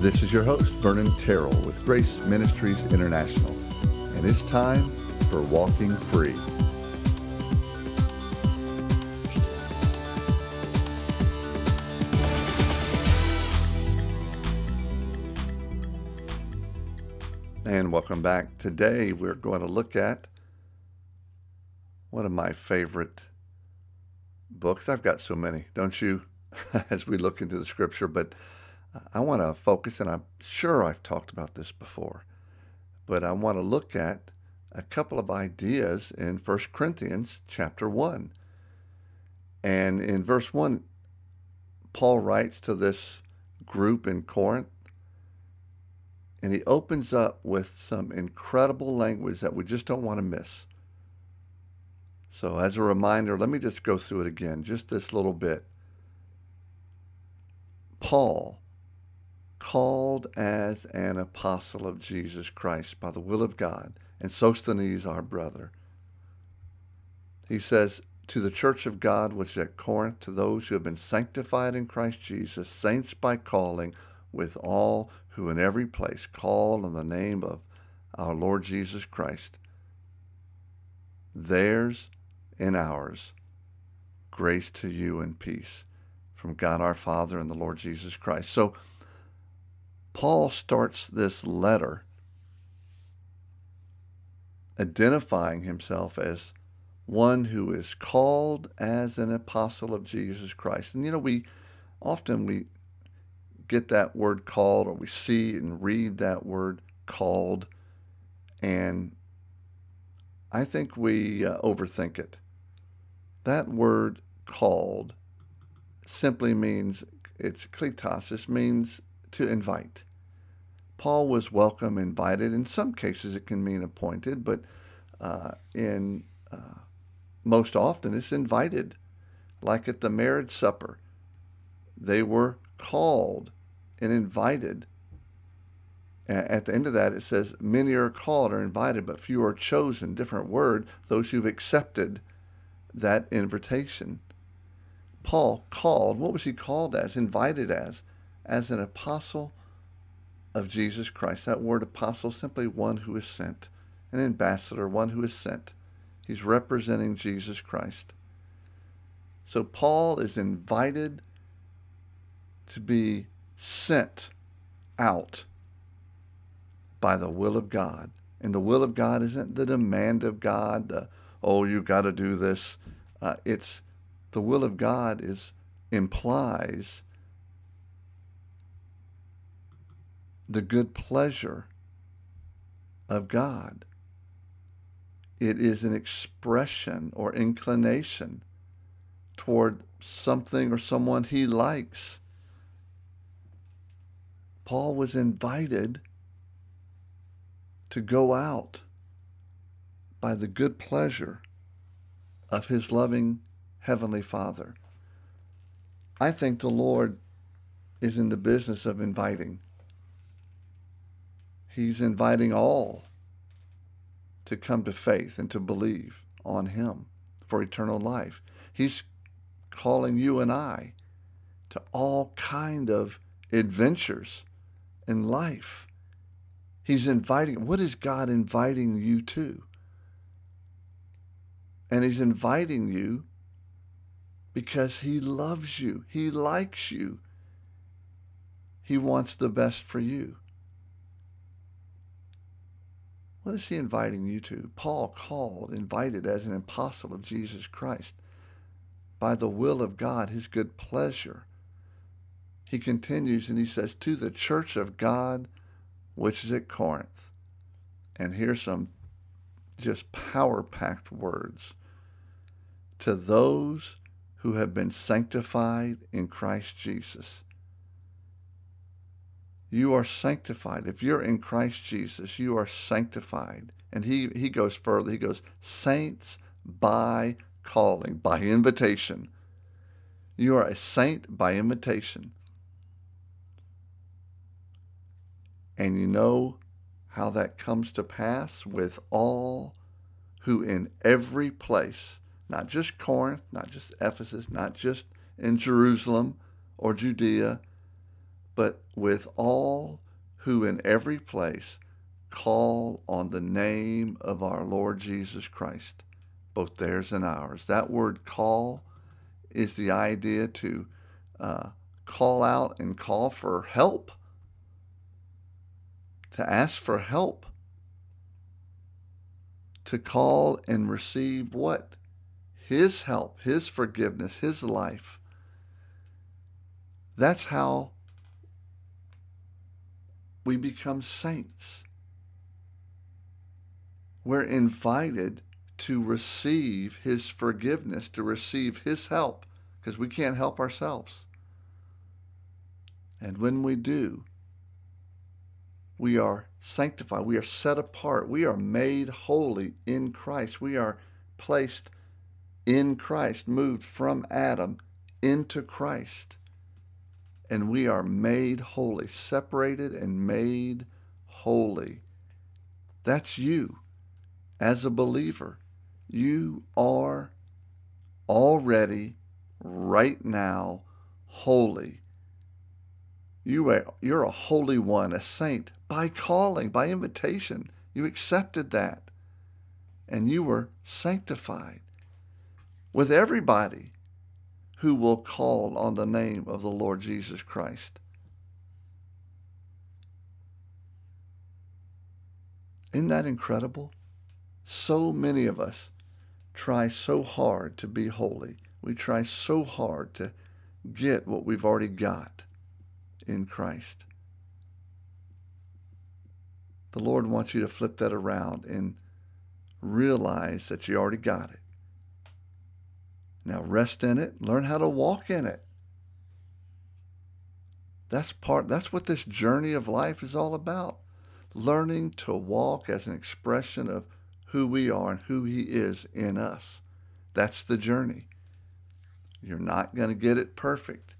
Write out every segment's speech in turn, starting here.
This is your host, Vernon Terrell with Grace Ministries International, and it's time for Walking Free. And welcome back. Today we're going to look at one of my favorite books. I've got so many, don't you, as we look into the scripture, but I want to focus, and I'm sure I've talked about this before, but I want to look at a couple of ideas in 1 Corinthians chapter 1. And in verse 1, Paul writes to this group in Corinth, and he opens up with some incredible language that we just don't want to miss. So, as a reminder, let me just go through it again, just this little bit. Paul, called as an apostle of Jesus Christ by the will of God, and Sosthenes, our brother. He says, To the church of God which is at Corinth, to those who have been sanctified in Christ Jesus, saints by calling, with all who in every place call on the name of our Lord Jesus Christ. Theirs and ours, grace to you and peace from God our Father and the Lord Jesus Christ. So, Paul starts this letter identifying himself as one who is called as an apostle of Jesus Christ. And you know, we often we get that word called or we see and read that word called and I think we uh, overthink it. That word called simply means it's kletos. This means to invite. Paul was welcome, invited. In some cases, it can mean appointed, but uh, in uh, most often, it's invited. Like at the marriage supper, they were called and invited. At the end of that, it says, Many are called or invited, but few are chosen. Different word, those who've accepted that invitation. Paul called, what was he called as? Invited as? As an apostle of Jesus Christ. That word apostle, simply one who is sent. An ambassador, one who is sent. He's representing Jesus Christ. So Paul is invited to be sent out by the will of God. And the will of God isn't the demand of God, the, oh, you got to do this. Uh, it's the will of God is implies the good pleasure of God. It is an expression or inclination toward something or someone he likes. Paul was invited to go out by the good pleasure of his loving Heavenly Father. I think the Lord is in the business of inviting. He's inviting all to come to faith and to believe on Him for eternal life. He's calling you and I to all kind of adventures in life. He's inviting, what is God inviting you to? And He's inviting you because He loves you. He likes you. He wants the best for you. What is he inviting you to? Paul called, invited as an apostle of Jesus Christ by the will of God, his good pleasure. He continues and he says, To the church of God which is at Corinth. And here's some just power packed words. To those who have been sanctified in Christ Jesus you are sanctified. If you're in Christ Jesus, you are sanctified. And he, he goes further. He goes, saints by calling, by invitation. You are a saint by invitation. And you know how that comes to pass with all who in every place, not just Corinth, not just Ephesus, not just in Jerusalem or Judea, but with all who in every place call on the name of our Lord Jesus Christ, both theirs and ours. That word call is the idea to uh, call out and call for help, to ask for help, to call and receive what? His help, His forgiveness, His life. That's how we become saints. We're invited to receive His forgiveness, to receive His help, because we can't help ourselves. And when we do, we are sanctified. We are set apart. We are made holy in Christ. We are placed in Christ, moved from Adam into Christ. And we are made holy, separated and made holy. That's you as a believer. You are already, right now, holy you are, you're a holy one, a saint, by calling, by invitation. You accepted that. And you were sanctified with everybody who will call on the name of the Lord Jesus Christ. Isn't that incredible? So many of us try so hard to be holy. We try so hard to get what we've already got in Christ. The Lord wants you to flip that around and realize that you already got it. Now rest in it, learn how to walk in it. That's part that's what this journey of life is all about. Learning to walk as an expression of who we are and who he is in us. That's the journey. You're not going to get it perfect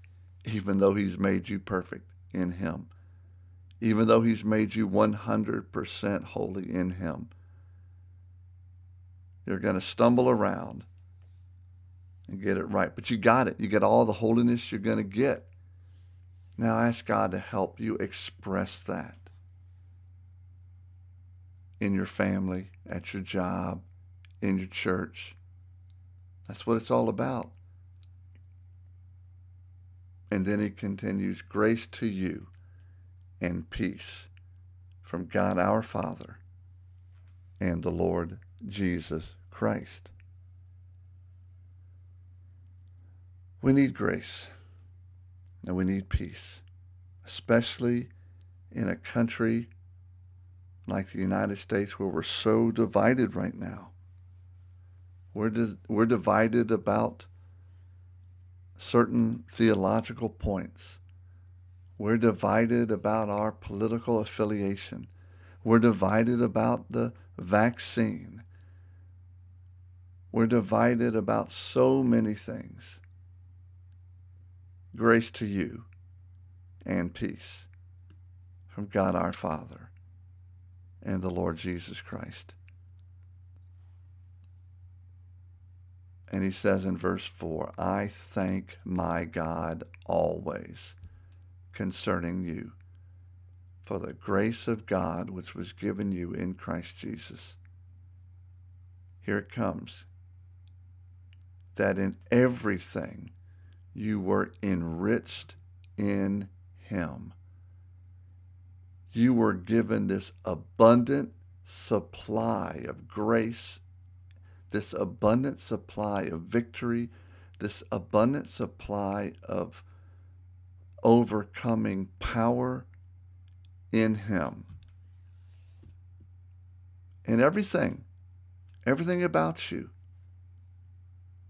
even though he's made you perfect in him, even though he's made you 100% holy in him. You're going to stumble around and get it right. But you got it. You get all the holiness you're going to get. Now ask God to help you express that in your family, at your job, in your church. That's what it's all about. And then he continues, Grace to you and peace from God our Father and the Lord Jesus Christ. We need grace and we need peace, especially in a country like the United States where we're so divided right now. We're, di- we're divided about certain theological points. We're divided about our political affiliation. We're divided about the vaccine. We're divided about so many things. Grace to you and peace from God our Father and the Lord Jesus Christ. And he says in verse 4, I thank my God always concerning you for the grace of God which was given you in Christ Jesus. Here it comes. That in everything you were enriched in him. You were given this abundant supply of grace this abundant supply of victory, this abundant supply of overcoming power in Him. In everything, everything about you,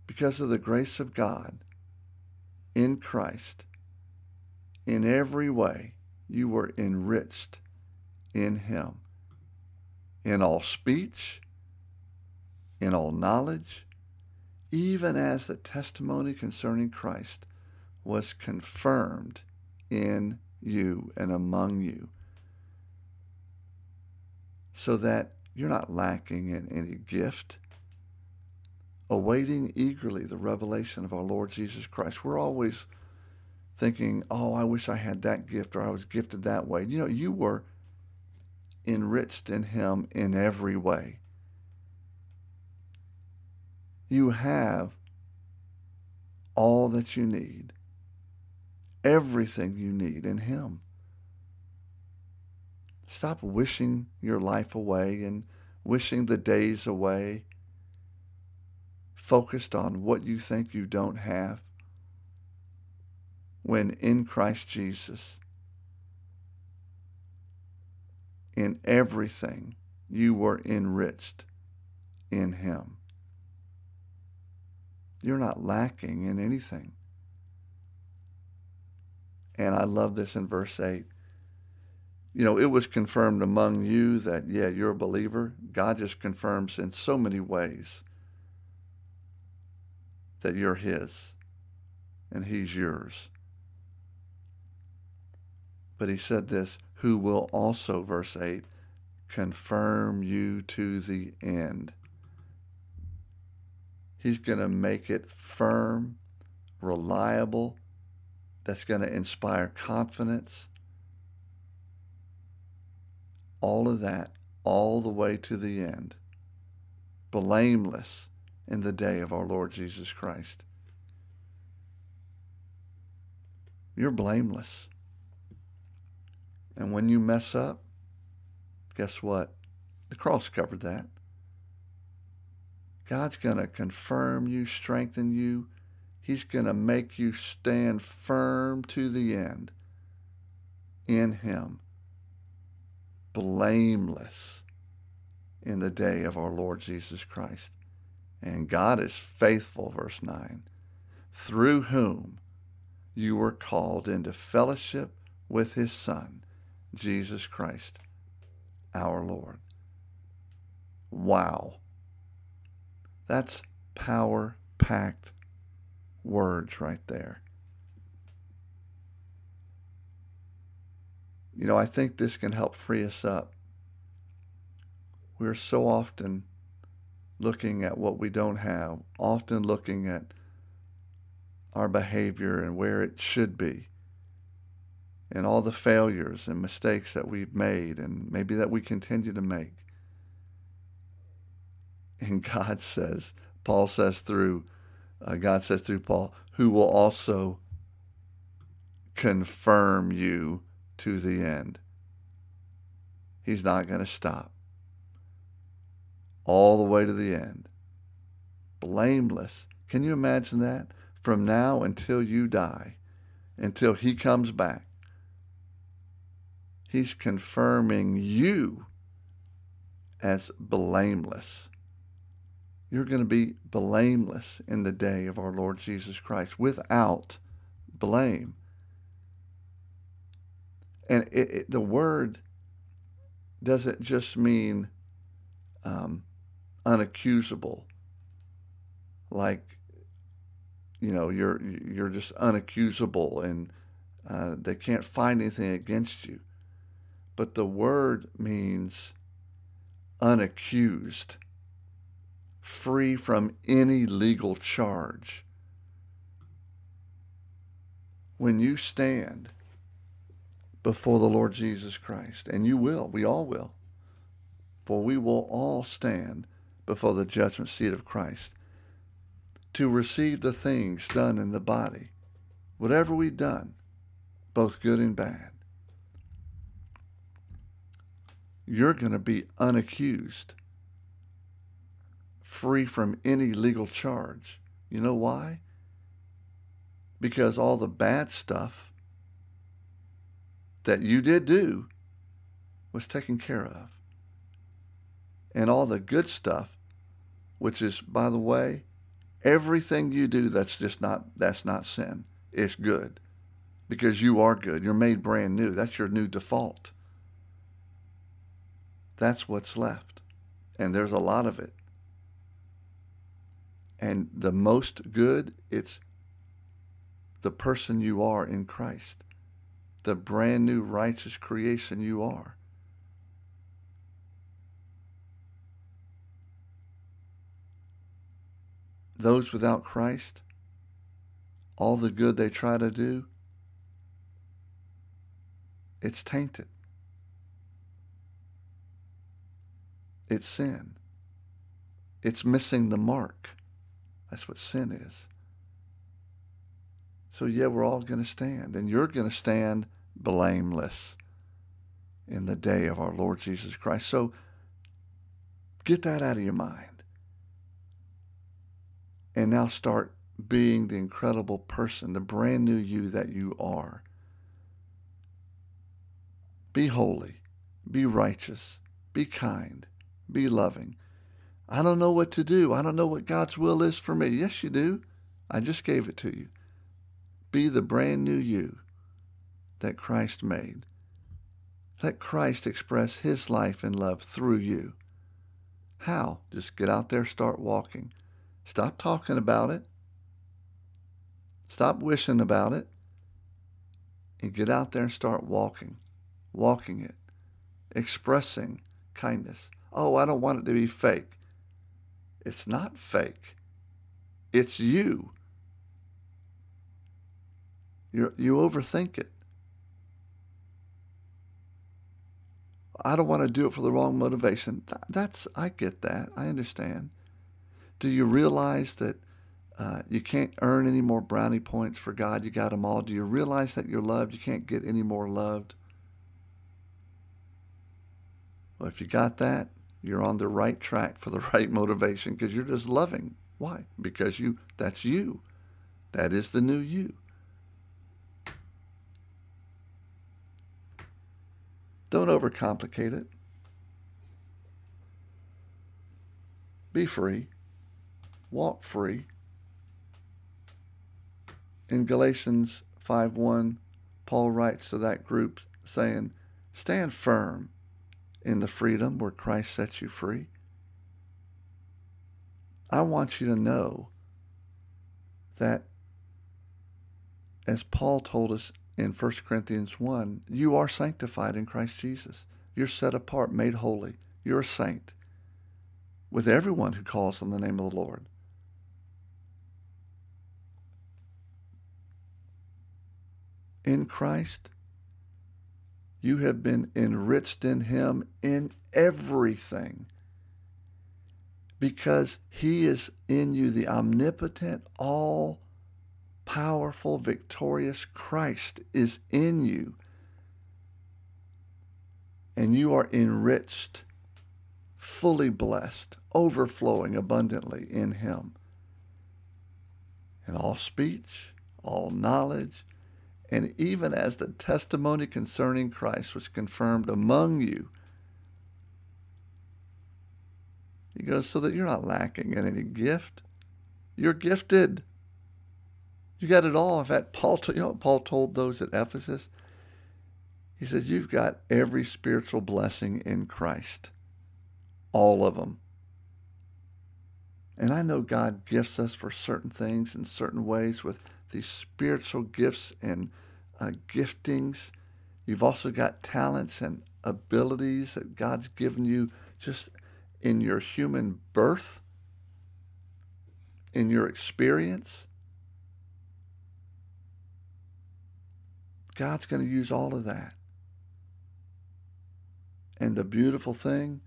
because of the grace of God in Christ, in every way, you were enriched in Him. In all speech, in all knowledge, even as the testimony concerning Christ was confirmed in you and among you, so that you're not lacking in any gift, awaiting eagerly the revelation of our Lord Jesus Christ. We're always thinking, oh, I wish I had that gift or I was gifted that way. You know, you were enriched in him in every way. You have all that you need, everything you need in him. Stop wishing your life away and wishing the days away, focused on what you think you don't have, when in Christ Jesus, in everything, you were enriched in him. You're not lacking in anything. And I love this in verse 8 you know, it was confirmed among you that, yeah, you're a believer. God just confirms in so many ways that you're His and He's yours. But He said this, who will also, verse 8, confirm you to the end. He's going to make it firm, reliable, that's going to inspire confidence all of that all the way to the end, blameless in the day of our Lord Jesus Christ. You're blameless. And when you mess up, guess what? The cross covered that. God's going to confirm you, strengthen you. He's going to make you stand firm to the end in Him blameless in the day of our Lord Jesus Christ. And God is faithful, verse 9, through whom you were called into fellowship with his Son, Jesus Christ, our Lord. Wow. That's power packed words right there. You know, I think this can help free us up. We're so often looking at what we don't have, often looking at our behavior and where it should be, and all the failures and mistakes that we've made and maybe that we continue to make. And God says, Paul says through, uh, God says through Paul, who will also confirm you to the end. He's not going to stop. All the way to the end. Blameless. Can you imagine that? From now until you die, until he comes back, he's confirming you as blameless. You're going to be blameless in the day of our Lord Jesus Christ without blame. And it, it, the word doesn't just mean um, unaccusable, like you know you're you're just unaccusable and uh, they can't find anything against you. But the word means unaccused, free from any legal charge. When you stand before the Lord Jesus Christ. And you will. We all will. For we will all stand before the judgment seat of Christ to receive the things done in the body, whatever we've done, both good and bad. You're going to be unaccused, free from any legal charge. You know why? Because all the bad stuff that you did do was taken care of. And all the good stuff, which is, by the way, everything you do that's just not that's not sin. It's good. Because you are good. You're made brand new. That's your new default. That's what's left. And there's a lot of it. And the most good, it's the person you are in Christ the brand new righteous creation you are. Those without Christ, all the good they try to do, it's tainted. It's sin. It's missing the mark. That's what sin is. So, yeah, we're all going to stand, and you're going to stand blameless in the day of our Lord Jesus Christ. So, get that out of your mind. And now start being the incredible person, the brand new you that you are. Be holy, be righteous, be kind, be loving. I don't know what to do. I don't know what God's will is for me. Yes, you do. I just gave it to you. Be the brand new you that Christ made. Let Christ express his life and love through you. How? Just get out there, start walking. Stop talking about it. Stop wishing about it. And get out there and start walking. Walking it. Expressing kindness. Oh, I don't want it to be fake. It's not fake. It's you. you you overthink it. I don't want to do it for the wrong motivation. That's I get that. I understand. Do you realize that uh, you can't earn any more brownie points for God? You got them all. Do you realize that you're loved? You can't get any more loved. Well, if you got that, you're on the right track for the right motivation because you're just loving. Why? Because you that's you. That is the new you. Don't overcomplicate it. Be free. Walk free. In Galatians 5:1, Paul writes to that group saying, "Stand firm in the freedom where Christ sets you free." I want you to know that as Paul told us in 1 Corinthians 1, you are sanctified in Christ Jesus. You're set apart, made holy. You're a saint with everyone who calls on the name of the Lord. In Christ, you have been enriched in him in everything because he is in you, the omnipotent, all powerful, victorious Christ is in you. And you are enriched, fully blessed, overflowing abundantly in Him. In all speech, all knowledge, and even as the testimony concerning Christ was confirmed among you. He goes, so that you're not lacking in any gift. You're gifted. You got it all. In fact, Paul, you know Paul told those at Ephesus? He says, You've got every spiritual blessing in Christ. All of them. And I know God gifts us for certain things in certain ways with these spiritual gifts and uh, giftings. You've also got talents and abilities that God's given you just in your human birth, in your experience. God's going to use all of that. And the beautiful thing,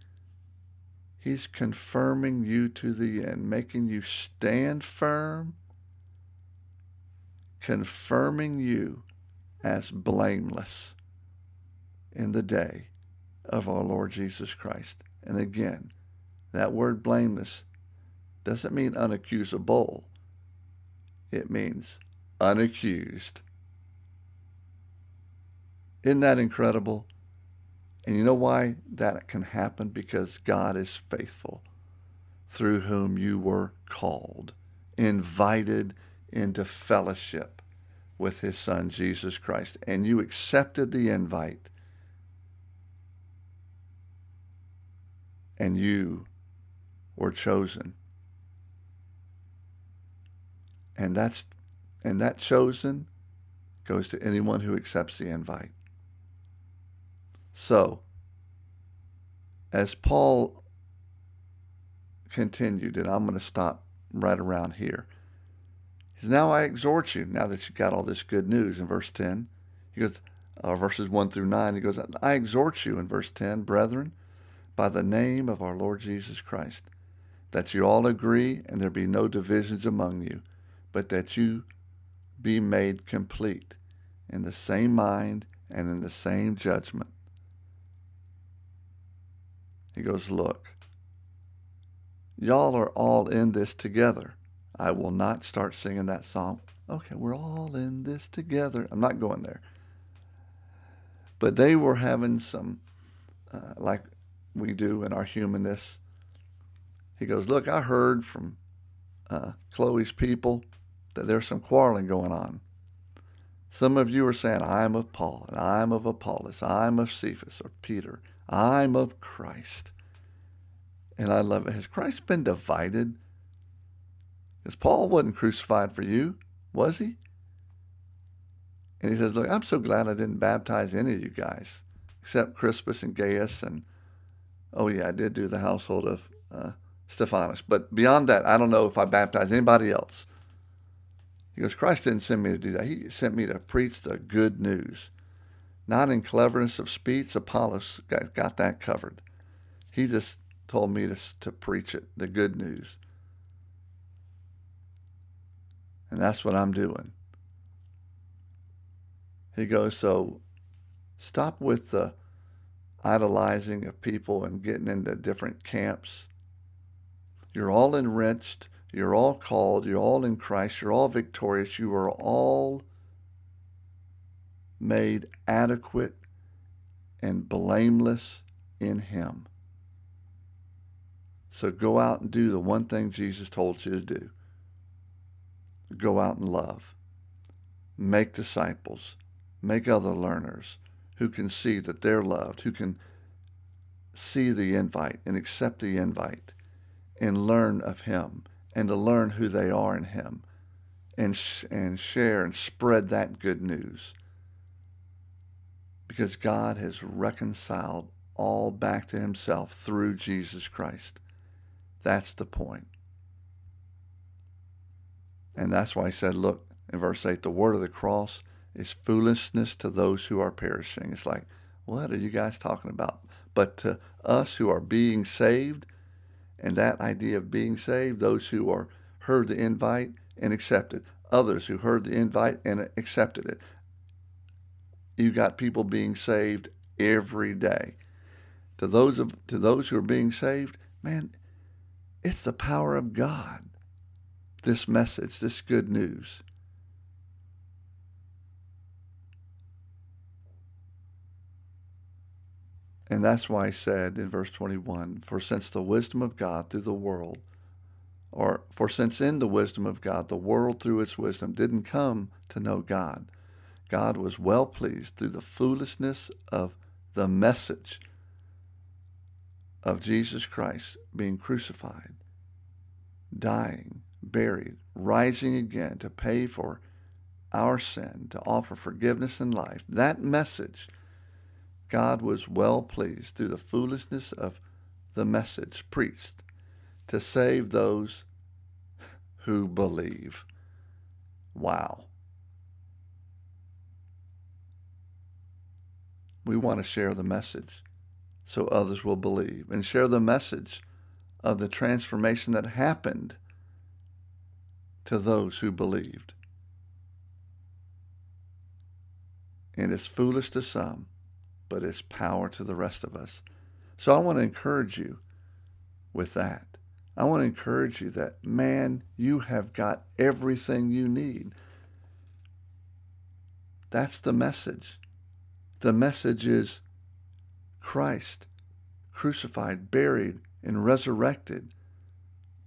He's confirming you to the end, making you stand firm, confirming you as blameless in the day of our Lord Jesus Christ. And again, that word blameless doesn't mean unaccusable. It means unaccused. Isn't that incredible? And you know why that can happen? Because God is faithful, through whom you were called, invited into fellowship with his son, Jesus Christ. And you accepted the invite. And you were chosen. And that's and that chosen goes to anyone who accepts the invite. So, as Paul continued, and I'm going to stop right around here. Now I exhort you, now that you've got all this good news in verse 10, he goes, uh, verses 1 through 9. He goes, I exhort you in verse 10, brethren, by the name of our Lord Jesus Christ, that you all agree and there be no divisions among you, but that you be made complete in the same mind and in the same judgment. He goes, Look, y'all are all in this together. I will not start singing that song. Okay, we're all in this together. I'm not going there. But they were having some, uh, like we do in our humanness. He goes, Look, I heard from uh, Chloe's people that there's some quarreling going on. Some of you are saying, I'm of Paul, and I'm of Apollos, I'm of Cephas, or Peter, I'm of Christ. And I love it. Has Christ been divided? Because Paul wasn't crucified for you, was he? And he says, Look, I'm so glad I didn't baptize any of you guys, except Crispus and Gaius. And, oh, yeah, I did do the household of uh, Stephanas. But beyond that, I don't know if I baptized anybody else. He goes, Christ didn't send me to do that. He sent me to preach the good news. Not in cleverness of speech. Apollos got, got that covered. He just told me to, to preach it, the good news. And that's what I'm doing. He goes, so stop with the idolizing of people and getting into different camps. You're all enriched you're all called. You're all in Christ. You're all victorious. You are all made adequate and blameless in Him. So go out and do the one thing Jesus told you to do. Go out and love. Make disciples. Make other learners who can see that they're loved, who can see the invite and accept the invite and learn of Him and to learn who they are in Him and, sh- and share and spread that good news. Because God has reconciled all back to Himself through Jesus Christ. That's the point. And that's why He said, look, in verse 8, the word of the cross is foolishness to those who are perishing. It's like, what are you guys talking about? But to us who are being saved, and that idea of being saved, those who are heard the invite and accepted, others who heard the invite and accepted it. You got people being saved every day. To those of to those who are being saved, man, it's the power of God. This message, this good news. And that's why he said in verse 21 For since the wisdom of God through the world, or for since in the wisdom of God, the world through its wisdom didn't come to know God, God was well pleased through the foolishness of the message of Jesus Christ being crucified, dying, buried, rising again to pay for our sin, to offer forgiveness and life. That message God was well pleased through the foolishness of the message preached to save those who believe. Wow. We want to share the message so others will believe and share the message of the transformation that happened to those who believed. And it's foolish to some, but it's power to the rest of us. So I want to encourage you with that. I want to encourage you that, man, you have got everything you need. That's the message. The message is Christ crucified, buried, and resurrected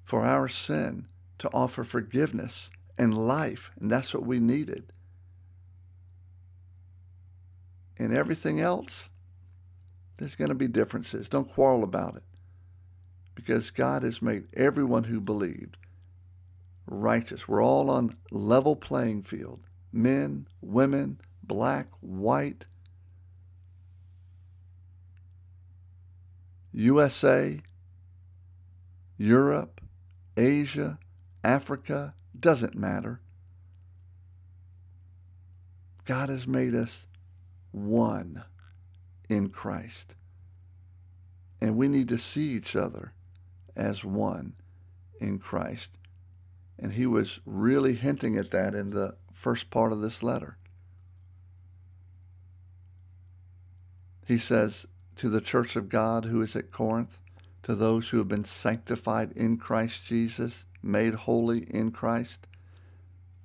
for our sin to offer forgiveness and life. And that's what we needed and everything else, there's going to be differences. Don't quarrel about it. Because God has made everyone who believed righteous. We're all on level playing field. Men, women, black, white, USA, Europe, Asia, Africa, doesn't matter. God has made us one in Christ. And we need to see each other as one in Christ. And he was really hinting at that in the first part of this letter. He says to the church of God who is at Corinth, to those who have been sanctified in Christ Jesus, made holy in Christ.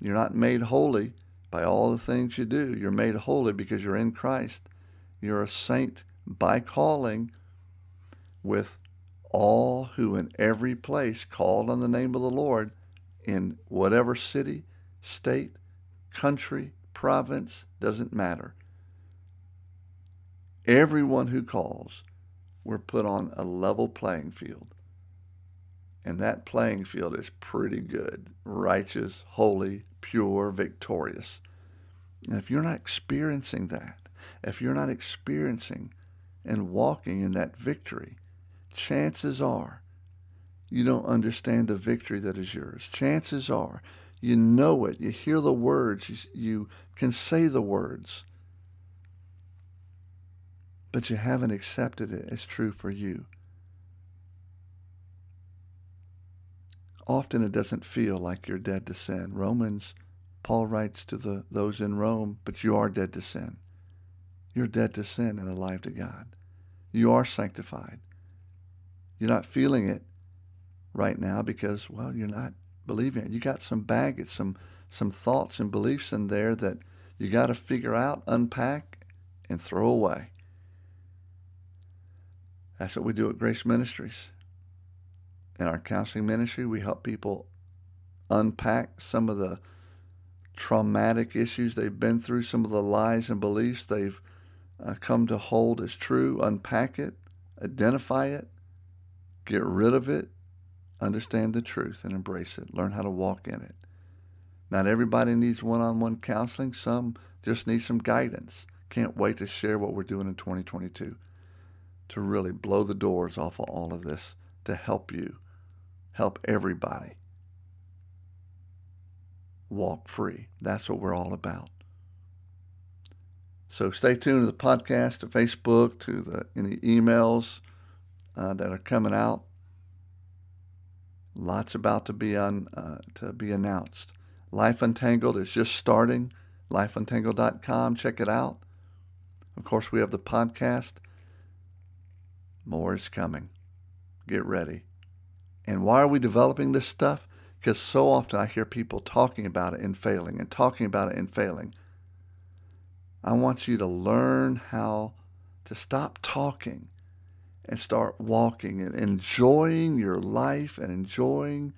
You're not made holy by all the things you do. You're made holy because you're in Christ. You're a saint by calling with all who in every place called on the name of the Lord in whatever city, state, country, province, doesn't matter. Everyone who calls, we're put on a level playing field. And that playing field is pretty good. Righteous, holy, pure, victorious. And if you're not experiencing that, if you're not experiencing and walking in that victory, chances are you don't understand the victory that is yours. Chances are you know it. You hear the words. You, you can say the words. But you haven't accepted it as true for you. Often it doesn't feel like you're dead to sin. Romans, Paul writes to the, those in Rome, but you are dead to sin. You're dead to sin and alive to God. You are sanctified. You're not feeling it right now because, well, you're not believing it. You got some baggage, some some thoughts and beliefs in there that you got to figure out, unpack, and throw away. That's what we do at Grace Ministries. In our counseling ministry, we help people unpack some of the traumatic issues they've been through, some of the lies and beliefs they've uh, come to hold as true, unpack it, identify it, get rid of it, understand the truth, and embrace it. Learn how to walk in it. Not everybody needs one on one counseling, some just need some guidance. Can't wait to share what we're doing in 2022 to really blow the doors off of all of this to help you, help everybody walk free. That's what we're all about. So stay tuned to the podcast, to Facebook, to the any emails uh, that are coming out. Lots about to be on uh, to be announced. Life Untangled is just starting. LifeUntangled.com. Check it out. Of course, we have the podcast. More is coming. Get ready. And why are we developing this stuff? Because so often I hear people talking about it and failing and talking about it and failing. I want you to learn how to stop talking and start walking and enjoying your life and enjoying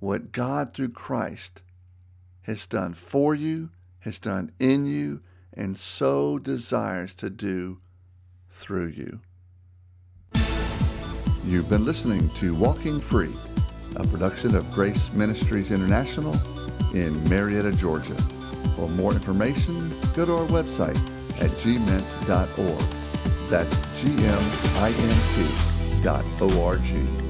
what God through Christ has done for you, has done in you, and so desires to do through you. You've been listening to Walking Free, a production of Grace Ministries International in Marietta, Georgia. For more information, go to our website at gmint.org. That's G-M-I-N-T dot O-R-G.